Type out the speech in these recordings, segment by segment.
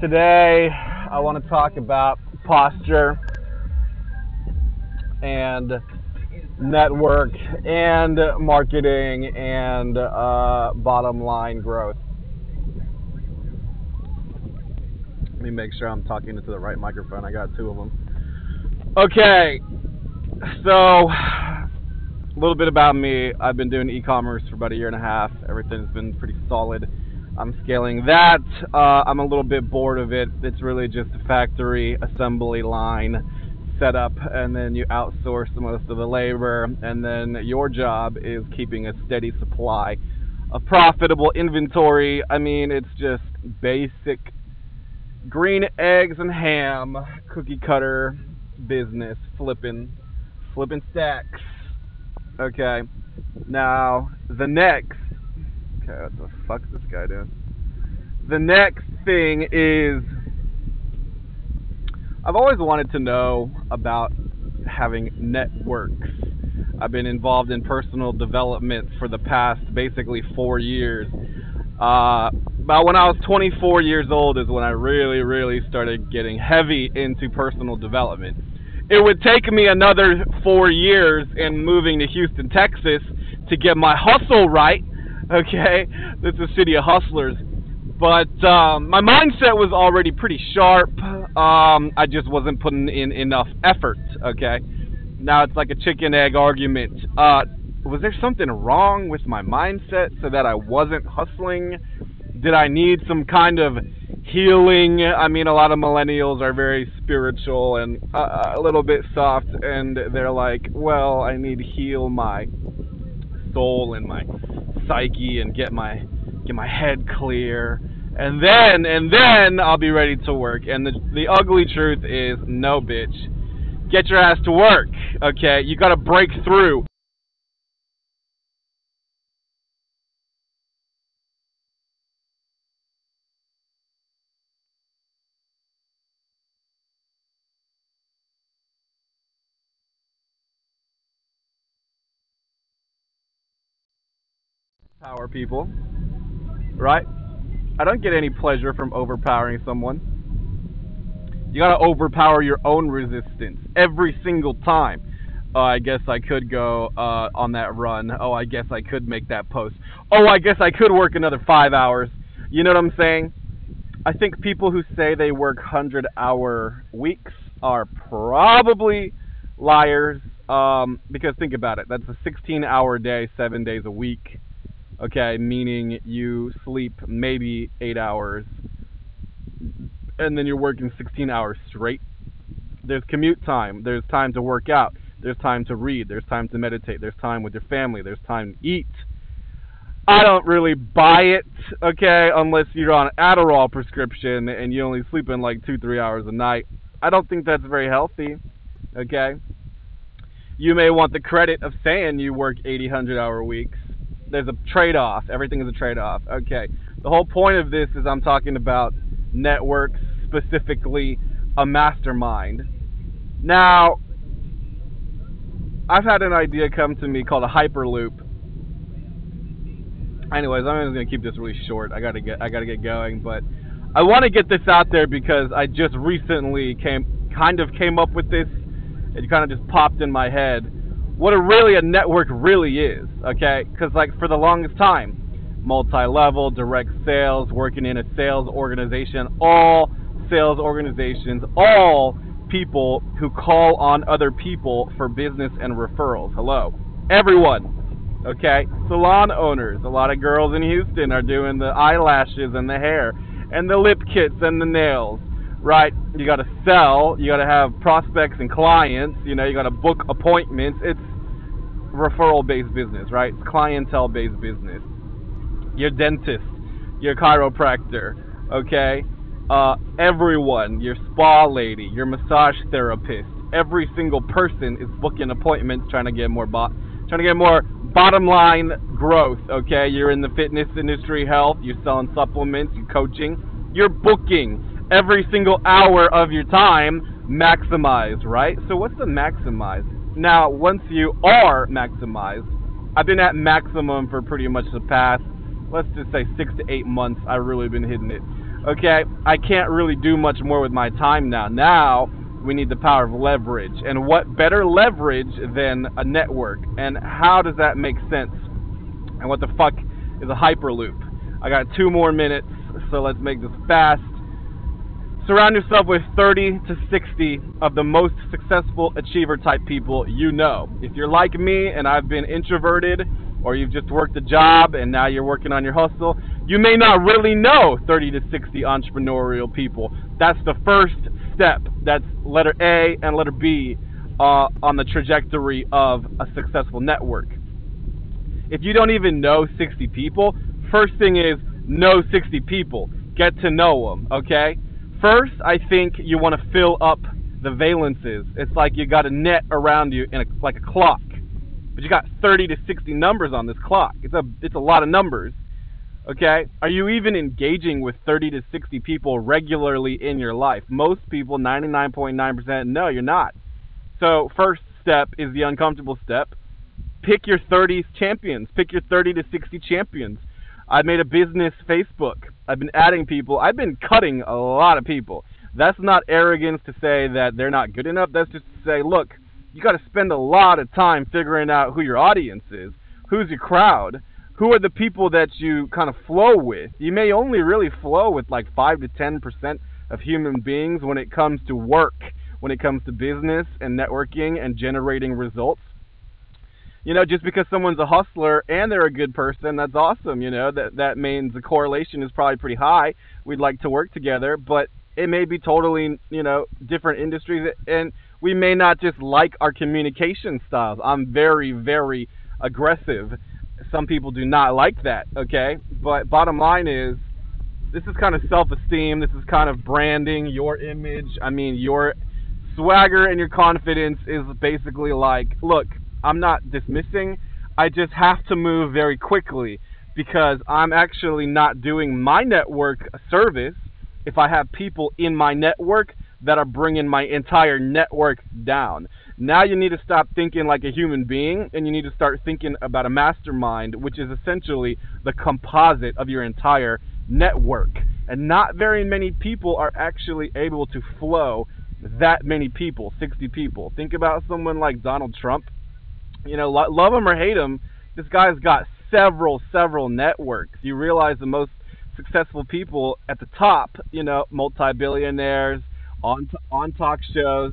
Today, I want to talk about posture and network and marketing and uh, bottom line growth. Let me make sure I'm talking into the right microphone. I got two of them. Okay, so a little bit about me. I've been doing e-commerce for about a year and a half. Everything's been pretty solid. I'm scaling that. Uh, I'm a little bit bored of it. It's really just a factory assembly line setup, and then you outsource most of the labor, and then your job is keeping a steady supply of profitable inventory. I mean, it's just basic green eggs and ham cookie cutter business flipping flipping stacks. Okay. Now the next Okay, what the fuck is this guy doing? The next thing is I've always wanted to know about having networks. I've been involved in personal development for the past basically four years. Uh, about when I was 24 years old is when I really, really started getting heavy into personal development. It would take me another four years in moving to Houston, Texas to get my hustle right Okay, it's a city of hustlers. But um, my mindset was already pretty sharp. Um, I just wasn't putting in enough effort. Okay, now it's like a chicken egg argument. Uh, was there something wrong with my mindset so that I wasn't hustling? Did I need some kind of healing? I mean, a lot of millennials are very spiritual and uh, a little bit soft, and they're like, well, I need to heal my soul and my psyche and get my get my head clear and then and then I'll be ready to work. And the the ugly truth is no bitch. Get your ass to work. Okay? You got to break through. Power people. Right? I don't get any pleasure from overpowering someone. You gotta overpower your own resistance every single time. Oh, I guess I could go uh, on that run. Oh, I guess I could make that post. Oh, I guess I could work another five hours. You know what I'm saying? I think people who say they work 100 hour weeks are probably liars. Um, because think about it. That's a 16 hour day, seven days a week okay, meaning you sleep maybe eight hours and then you're working 16 hours straight. There's commute time, there's time to work out, there's time to read, there's time to meditate, there's time with your family, there's time to eat. I don't really buy it, okay, unless you're on Adderall prescription and you only sleep in like two, three hours a night. I don't think that's very healthy, okay? You may want the credit of saying you work 80, 100 hour weeks, there's a trade off. Everything is a trade off. Okay. The whole point of this is I'm talking about networks, specifically a mastermind. Now, I've had an idea come to me called a hyperloop. Anyways, I'm just gonna keep this really short. I gotta get I gotta get going, but I want to get this out there because I just recently came kind of came up with this. It kind of just popped in my head what a really a network really is, okay? Because like for the longest time, multi-level, direct sales, working in a sales organization, all sales organizations, all people who call on other people for business and referrals. Hello, everyone. Okay, salon owners. A lot of girls in Houston are doing the eyelashes and the hair and the lip kits and the nails right? You got to sell, you got to have prospects and clients, you know, you got to book appointments. It's referral based business, right? It's clientele based business. Your dentist, your chiropractor, okay? Uh, everyone, your spa lady, your massage therapist, every single person is booking appointments trying to get more trying to get more bottom line growth, okay? You're in the fitness industry, health, you're selling supplements, you're coaching, you're booking every single hour of your time maximize, right? So what's the maximize? Now, once you are maximized, I've been at maximum for pretty much the past, let's just say six to eight months. I've really been hitting it. Okay, I can't really do much more with my time now. Now we need the power of leverage. And what better leverage than a network? And how does that make sense? And what the fuck is a hyperloop? I got two more minutes, so let's make this fast. Surround yourself with 30 to 60 of the most successful achiever type people you know. If you're like me and I've been introverted, or you've just worked a job and now you're working on your hustle, you may not really know 30 to 60 entrepreneurial people. That's the first step. That's letter A and letter B uh, on the trajectory of a successful network. If you don't even know 60 people, first thing is know 60 people. Get to know them, okay? First, I think you want to fill up the valences. It's like you got a net around you in a, like a clock, but you got 30 to 60 numbers on this clock. It's a it's a lot of numbers. Okay, are you even engaging with 30 to 60 people regularly in your life? Most people, 99.9%, no, you're not. So, first step is the uncomfortable step. Pick your 30 champions. Pick your 30 to 60 champions. I made a business Facebook. I've been adding people. I've been cutting a lot of people. That's not arrogance to say that they're not good enough. That's just to say, look, you got to spend a lot of time figuring out who your audience is, who's your crowd, who are the people that you kind of flow with. You may only really flow with like 5 to 10% of human beings when it comes to work, when it comes to business and networking and generating results you know, just because someone's a hustler and they're a good person, that's awesome. You know, that that means the correlation is probably pretty high. We'd like to work together, but it may be totally, you know, different industries, and we may not just like our communication styles. I'm very, very aggressive. Some people do not like that. Okay, but bottom line is, this is kind of self-esteem. This is kind of branding, your image. I mean, your swagger and your confidence is basically like, look I'm not dismissing. I just have to move very quickly because I'm actually not doing my network service if I have people in my network that are bringing my entire network down. Now you need to stop thinking like a human being and you need to start thinking about a mastermind, which is essentially the composite of your entire network. And not very many people are actually able to flow that many people, 60 people. Think about someone like Donald Trump you know, lo- love him or hate him, this guy's got several, several networks. You realize the most successful people at the top, you know, multi-billionaires on on talk shows.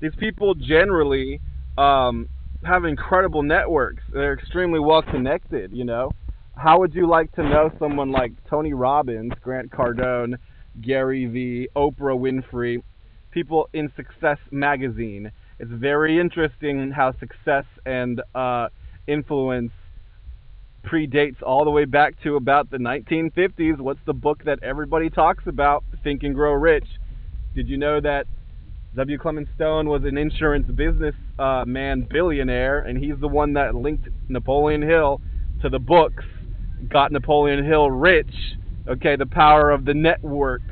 These people generally um, have incredible networks. They're extremely well connected. You know, how would you like to know someone like Tony Robbins, Grant Cardone, Gary Vee, Oprah Winfrey, people in Success Magazine? It's very interesting how success and uh, influence predates all the way back to about the 1950s. What's the book that everybody talks about? Think and Grow Rich. Did you know that W. Clement Stone was an insurance business uh, man billionaire, and he's the one that linked Napoleon Hill to the books, got Napoleon Hill rich. Okay, the power of the network.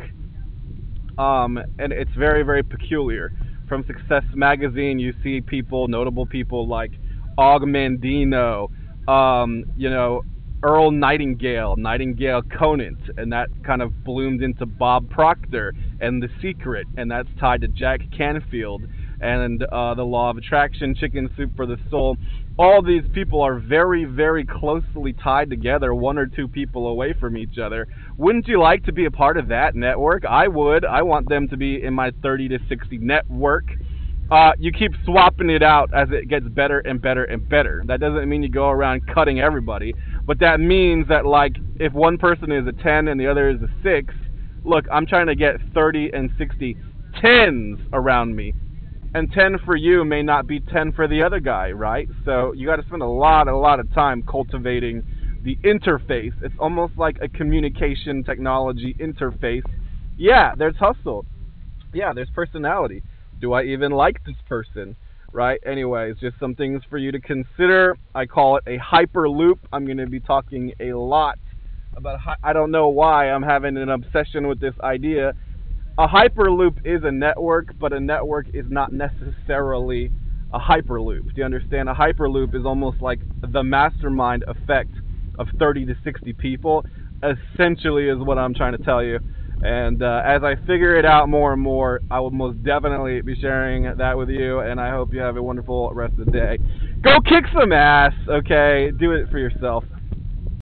Um, and it's very, very peculiar from Success Magazine, you see people, notable people like Og Mandino, um, you know, Earl Nightingale, Nightingale Conant, and that kind of bloomed into Bob Proctor and The Secret, and that's tied to Jack Canfield and uh, The Law of Attraction, Chicken Soup for the Soul. All these people are very, very closely tied together, one or two people away from each other. Wouldn't you like to be a part of that network? I would. I want them to be in my 30 to 60 network. Uh, you keep swapping it out as it gets better and better and better. That doesn't mean you go around cutting everybody, but that means that like if one person is a 10 and the other is a 6, look, I'm trying to get 30 and 60 tens around me and 10 for you may not be 10 for the other guy, right? So you got to spend a lot, a lot of time cultivating the interface. It's almost like a communication technology interface. Yeah, there's hustle. Yeah, there's personality. Do I even like this person? Right? Anyways, just some things for you to consider. I call it a hyperloop. I'm going to be talking a lot about. I don't know why I'm having an obsession with this idea a hyperloop is a network, but a network is not necessarily a hyperloop. Do you understand? A hyperloop is almost like the mastermind effect of 30 to 60 people. Essentially, is what I'm trying to tell you. And uh, as I figure it out more and more, I will most definitely be sharing that with you. And I hope you have a wonderful rest of the day. Go kick some ass, okay? Do it for yourself.